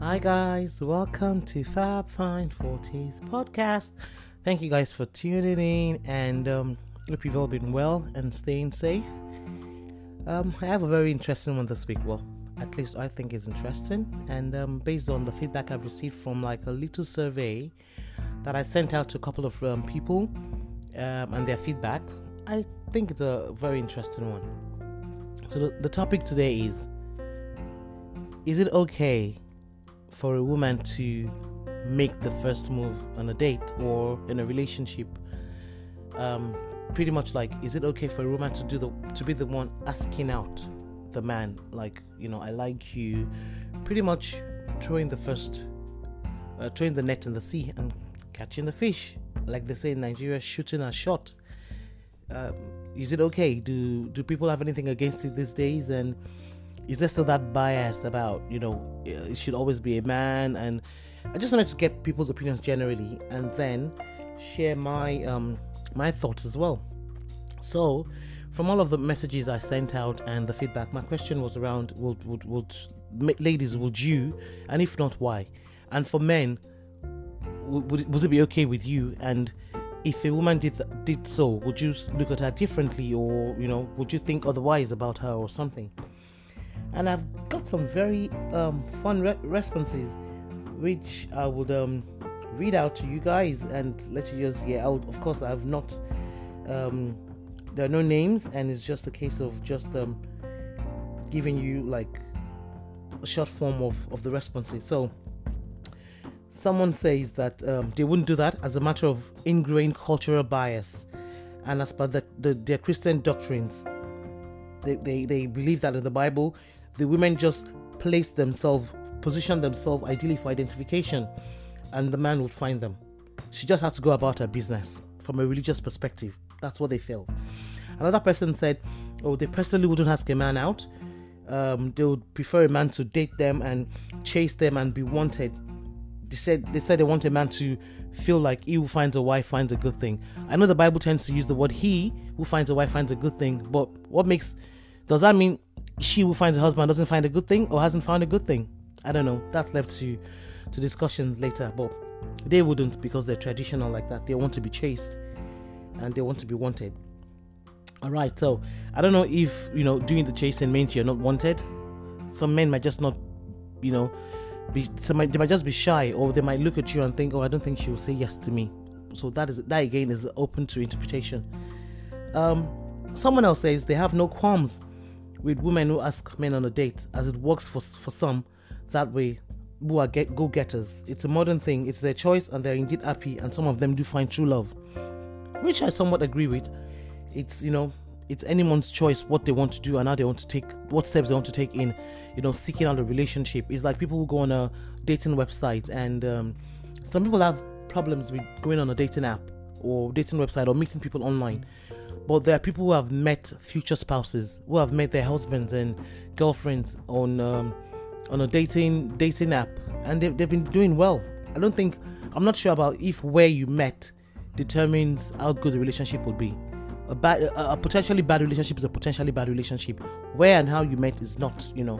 Hi, guys, welcome to Fab Fine 40s podcast. Thank you guys for tuning in, and um, hope you've all been well and staying safe. Um, I have a very interesting one this week. Well, at least I think it's interesting, and um, based on the feedback I've received from like a little survey that I sent out to a couple of um, people um, and their feedback, I think it's a very interesting one. So the, the topic today is: Is it okay for a woman to make the first move on a date or in a relationship? Um, pretty much like, is it okay for a woman to do the to be the one asking out the man, like you know, I like you, pretty much throwing the first, uh, throwing the net in the sea and catching the fish, like they say in Nigeria, shooting a shot. Um, is it okay? Do do people have anything against it these days? And is there still that bias about you know it should always be a man? And I just wanted to get people's opinions generally, and then share my um my thoughts as well. So, from all of the messages I sent out and the feedback, my question was around: Would would, would ladies would you, and if not, why? And for men, would, would, would it be okay with you? And if a woman did did so, would you look at her differently, or you know, would you think otherwise about her or something? And I've got some very um, fun re- responses, which I would um, read out to you guys and let you just yeah. I would, of course, I have not. Um, there are no names, and it's just a case of just um, giving you like a short form of of the responses. So someone says that um, they wouldn't do that as a matter of ingrained cultural bias and as per the, the, their Christian doctrines. They, they, they believe that in the Bible, the women just place themselves, position themselves ideally for identification, and the man would find them. She just had to go about her business from a religious perspective. That's what they feel. Another person said, Oh, they personally wouldn't ask a man out. Um, they would prefer a man to date them and chase them and be wanted they said they said they want a man to feel like he who finds a wife finds a good thing. I know the Bible tends to use the word he who finds a wife finds a good thing, but what makes does that mean she who finds a husband doesn't find a good thing or hasn't found a good thing? I don't know. That's left to to discussions later, but they wouldn't because they're traditional like that. They want to be chased and they want to be wanted. All right, so I don't know if you know doing the chasing means you're not wanted. Some men might just not, you know, be some they might just be shy or they might look at you and think oh i don't think she will say yes to me so that is that again is open to interpretation um someone else says they have no qualms with women who ask men on a date as it works for for some that way who are get go-getters. It's a modern thing. It's their choice and they're indeed happy and some of them do find true love which i somewhat agree with. It's you know it's anyone's choice what they want to do and how they want to take what steps they want to take in you know seeking out a relationship. It's like people who go on a dating website and um, some people have problems with going on a dating app or dating website or meeting people online but there are people who have met future spouses who have met their husbands and girlfriends on um, on a dating dating app. And they've, they've been doing well. I don't think i'm not sure about if where you met determines how good the relationship will be. A bad a, a potentially bad relationship is a potentially bad relationship. Where and how you met is not you know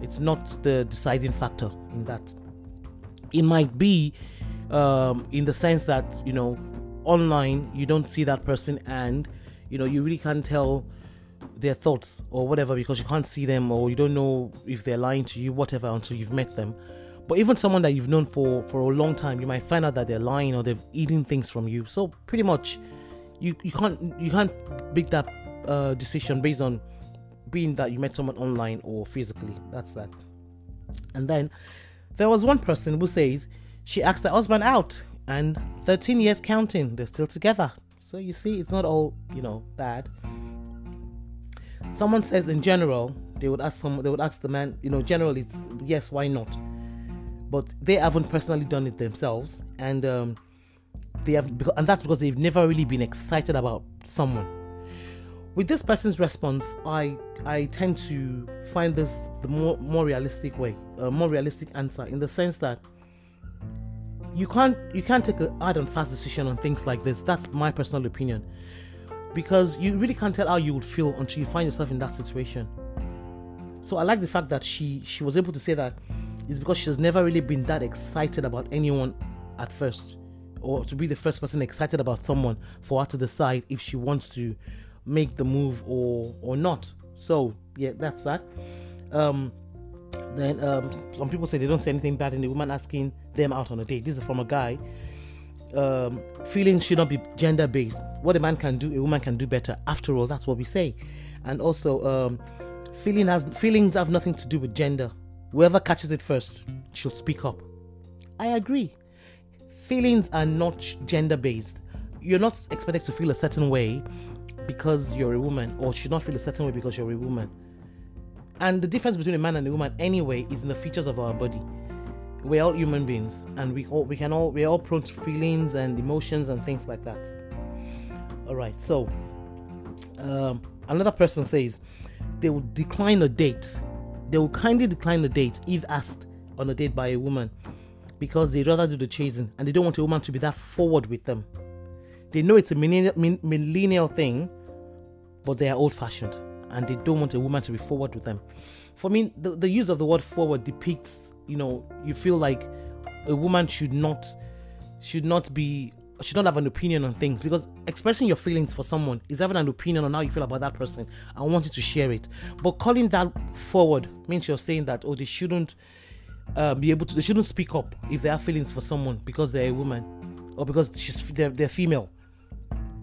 it's not the deciding factor in that. It might be um, in the sense that you know online you don't see that person and you know you really can't tell their thoughts or whatever because you can't see them or you don't know if they're lying to you whatever until you've met them but even someone that you've known for for a long time you might find out that they're lying or they've eaten things from you so pretty much you you can't you can't make that uh, decision based on being that you met someone online or physically. That's that. And then there was one person who says she asked her husband out and 13 years counting, they're still together. So you see, it's not all you know bad. Someone says in general they would ask someone they would ask the man you know generally it's yes why not, but they haven't personally done it themselves. And um, they have and that's because they've never really been excited about someone. With this person's response i i tend to find this the more more realistic way a more realistic answer in the sense that you can't you can't take a hard and fast decision on things like this that's my personal opinion because you really can't tell how you would feel until you find yourself in that situation so i like the fact that she she was able to say that is because she's never really been that excited about anyone at first, or to be the first person excited about someone for her to decide if she wants to make the move or or not. So yeah, that's that. Um, then um, some people say they don't say anything bad in the woman asking them out on a date. This is from a guy. Um, feelings should not be gender based. What a man can do, a woman can do better. After all, that's what we say. And also, um, feeling has feelings have nothing to do with gender. Whoever catches it first should speak up. I agree. Feelings are not gender based. You're not expected to feel a certain way because you're a woman, or should not feel a certain way because you're a woman. And the difference between a man and a woman, anyway, is in the features of our body. We're all human beings, and we all we can all we're all prone to feelings and emotions and things like that. All right, so um, another person says they will decline a date. They will kindly decline a date if asked on a date by a woman because they'd rather do the chasing and they don't want a woman to be that forward with them. They know it's a millennial, millennial thing, but they are old fashioned and they don't want a woman to be forward with them. For me, the, the use of the word forward depicts, you know, you feel like a woman should not should not be should not have an opinion on things because expressing your feelings for someone is having an opinion on how you feel about that person I want you to share it. But calling that forward means you're saying that oh they shouldn't uh, be able to they shouldn't speak up if they have feelings for someone because they're a woman or because she's they're, they're female.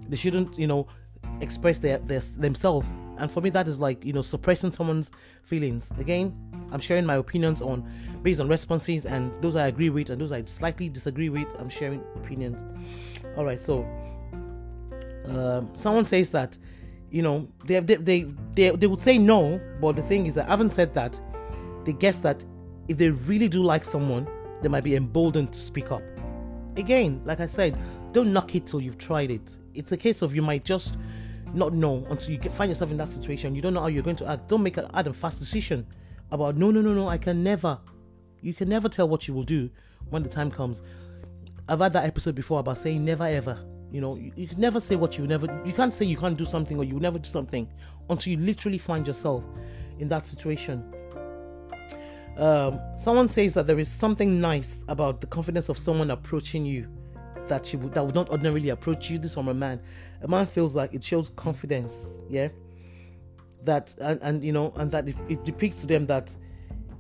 They shouldn't you know express their, their themselves and for me that is like you know suppressing someone's feelings. Again i'm sharing my opinions on based on responses and those i agree with and those i slightly disagree with i'm sharing opinions. All right so um, someone says that you know they, they they they they would say no but the thing is i haven't said that. They guess that if they really do like someone they might be emboldened to speak up. Again like i said don't knock it till you've tried it. It's a case of you might just not know until you find yourself in that situation. You don't know how you're going to act. Don't make an hard fast decision about no, no, no, no. I can never. You can never tell what you will do when the time comes. I've had that episode before about saying never ever. You know, you, you can never say what you never. You can't say you can't do something or you will never do something until you literally find yourself in that situation. Um, someone says that there is something nice about the confidence of someone approaching you that she would that would not ordinarily approach you. This from a man. A man feels like it shows confidence, yeah. That and, and you know, and that it, it depicts to them that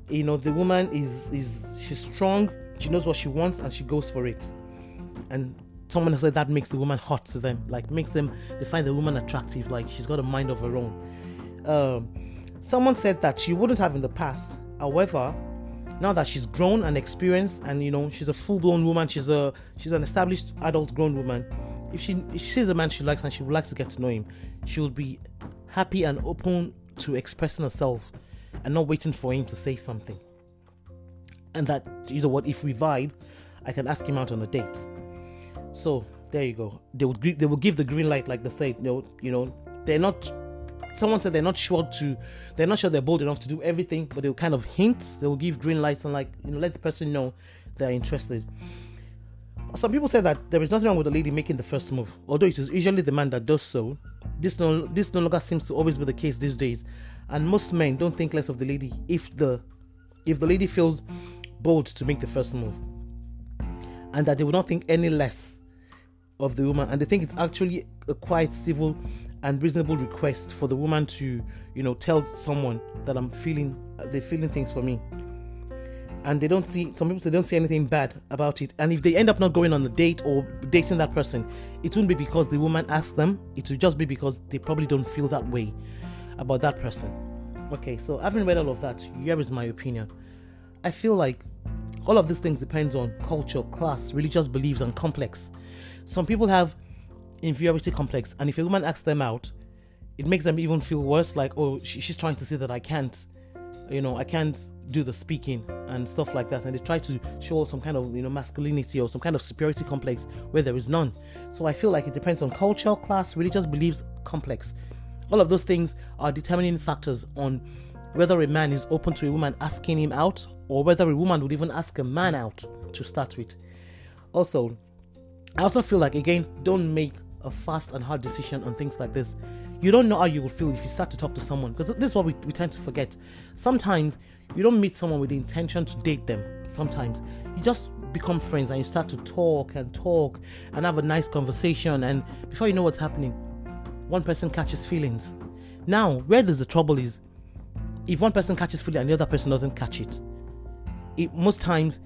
you know the woman is is she's strong, she knows what she wants, and she goes for it. And someone said that makes the woman hot to them, like makes them they find the woman attractive, like she's got a mind of her own. Um, someone said that she wouldn't have in the past. However, now that she's grown and experienced and you know she's a full-blown woman she's a she's an established adult grown woman if she if she sees a man she likes and she would like to get to know him she would be happy and open to expressing herself and not waiting for him to say something. And that you know what if we vibe i can ask him out on a date. So there you go. They would they will give the green light like they say you know you know they're not someone said they're not sure to they're not sure they're bold enough to do everything but they'll kind of hint they will give green lights and like you know let the person know they're interested. Some people say that there is nothing wrong with the lady making the first move although it is usually the man that does so. This no this no longer seems to always be the case these days and most men don't think less of the lady if the if the lady feels bold to make the first move and that they will not think any less of the woman and they think it's actually a quite civil and reasonable request for the woman to, you know, tell someone that I'm feeling, they're feeling things for me. And they don't see, some people say they don't see anything bad about it. And if they end up not going on a date or dating that person, it won't be because the woman asked them, it will just be because they probably don't feel that way about that person. Okay, so having read all of that, here is my opinion. I feel like all of these things depends on culture, class, religious beliefs, and complex. Some people have inferiority complex, and if a woman asks them out, it makes them even feel worse. Like, oh, she, she's trying to say that I can't, you know, I can't do the speaking and stuff like that, and they try to show some kind of you know masculinity or some kind of superiority complex where there is none. So I feel like it depends on culture, class, religious beliefs, complex. All of those things are determining factors on whether a man is open to a woman asking him out or whether a woman would even ask a man out to start with. Also, I also feel like again, don't make a fast and hard decision on things like this. you don't know how you will feel if you start to talk to someone because this is what we, we tend to forget. Sometimes you don't meet someone with the intention to date them. Sometimes you just become friends and you start to talk and talk and have a nice conversation, and before you know what's happening, one person catches feelings. Now, where does the trouble is, if one person catches feelings and the other person doesn't catch it, it most times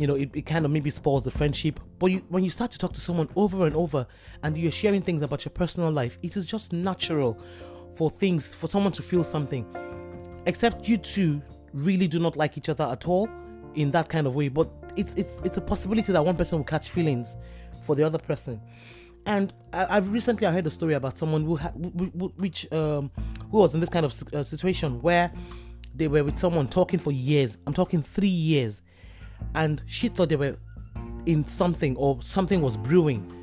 you know it, it kind of maybe spoils the friendship. But you, when you start to talk to someone over and over and you're sharing things about your personal life it is just natural for things for someone to feel something. Except you two really do not like each other at all in that kind of way. But it's it's it's a possibility that one person will catch feelings for the other person. And I, have recently I heard a story about someone who had which um who was in this kind of uh, situation where they were with someone talking for years. I'm talking three years and she thought they were in something or something was brewing.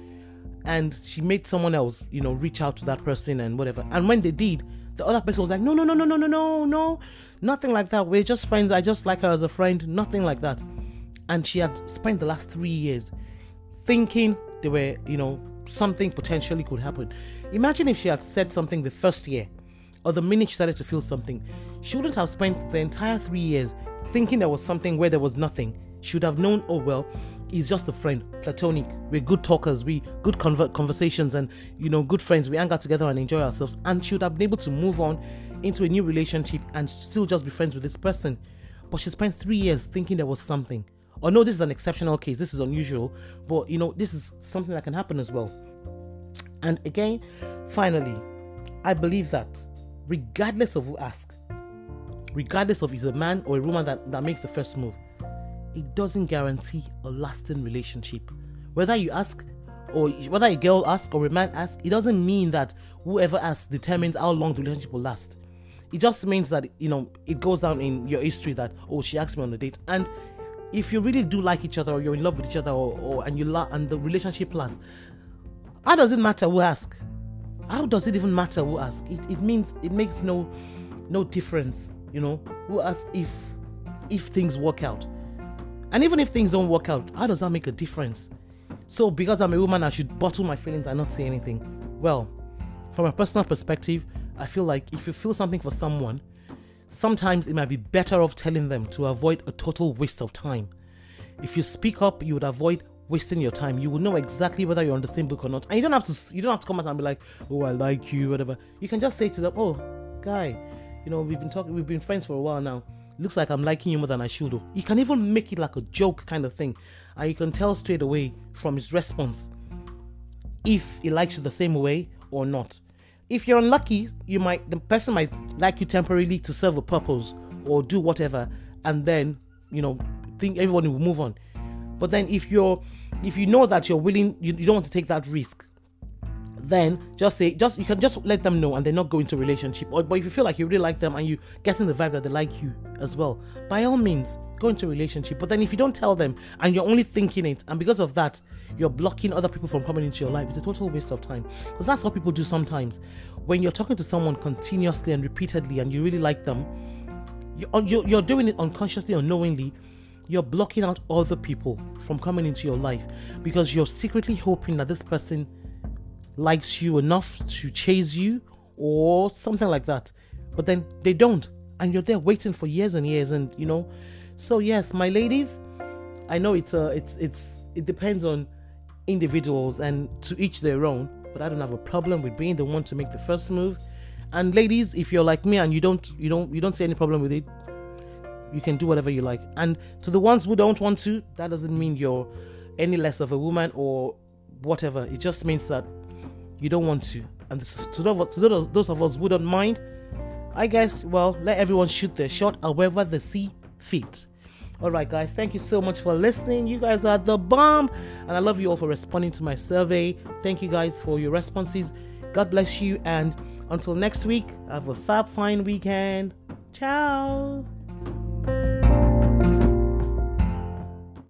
And she made someone else you know reach out to that person and whatever. And when they did the other person was like no no no no no no no no nothing like that. We're just friends. I just like her as a friend. Nothing like that. And she had spent the last three years thinking they were you know something potentially could happen. Imagine if she had said something the first year or the minute she started to feel something. She wouldn't have spent the entire three years thinking there was something where there was nothing should have known, oh well, he's just a friend, platonic. We're good talkers, we good convert conversations, and you know, good friends. We hang out together and enjoy ourselves, and should have been able to move on into a new relationship and still just be friends with this person. But she spent three years thinking there was something. Or no, this is an exceptional case. This is unusual, but you know, this is something that can happen as well. And again, finally, I believe that regardless of who asks, regardless of is a man or a woman that, that makes the first move, it doesn't guarantee a lasting relationship. Whether you ask or whether a girl asks or a man asks, it doesn't mean that whoever asks determines how long the relationship will last. It just means that you know it goes down in your history that oh she asked me on a date and if you really do like each other or you're in love with each other or, or and you la- and the relationship lasts, how does it matter who asks? How does it even matter who asks? It, it means it makes no no difference, you know, who asks if if things work out. And even if things don't work out, how does that make a difference? So, because I'm a woman, I should bottle my feelings and not say anything. Well, from a personal perspective, I feel like if you feel something for someone, sometimes it might be better off telling them to avoid a total waste of time. If you speak up, you would avoid wasting your time. You would know exactly whether you're on the same book or not. And you don't have to you don't have to come out and be like, "Oh, I like you," whatever. You can just say to them, "Oh, guy, you know, we've been talking we've been friends for a while now looks like I'm liking you more than I should. You can even make it like a joke kind of thing, and you can tell straight away from his response if he likes you the same way or not. If you're unlucky, you might the person might like you temporarily to serve a purpose or do whatever, and then you know think everyone will move on. But then if you're if you know that you're willing, you, you don't want to take that risk, then just say just you can just let them know and they're not going to relationship. Or but if you feel like you really like them and you getting the vibe that they like you as well by all means go into relationship. But then if you don't tell them and you're only thinking it and because of that you're blocking other people from coming into your life it's a total waste of time. Because that's what people do sometimes. When you're talking to someone continuously and repeatedly and you really like them you're, you're doing it unconsciously or knowingly you're blocking out other people from coming into your life because you're secretly hoping that this person likes you enough to chase you or something like that. But then they don't. And you're there waiting for years and years and you know. So yes, my ladies, I know it's uh it's it's it depends on individuals and to each their own, but I don't have a problem with being the one to make the first move. And ladies, if you're like me and you don't you don't you don't see any problem with it, you can do whatever you like. And to the ones who don't want to, that doesn't mean you're any less of a woman or whatever. It just means that you don't want to. And to those, to those, of us who don't mind, I guess, well, let everyone shoot their shot however they see fit. All right, guys, thank you so much for listening. You guys are the bomb, and I love you all for responding to my survey. Thank you guys for your responses. God bless you, and until next week, have a fab fine weekend. Ciao.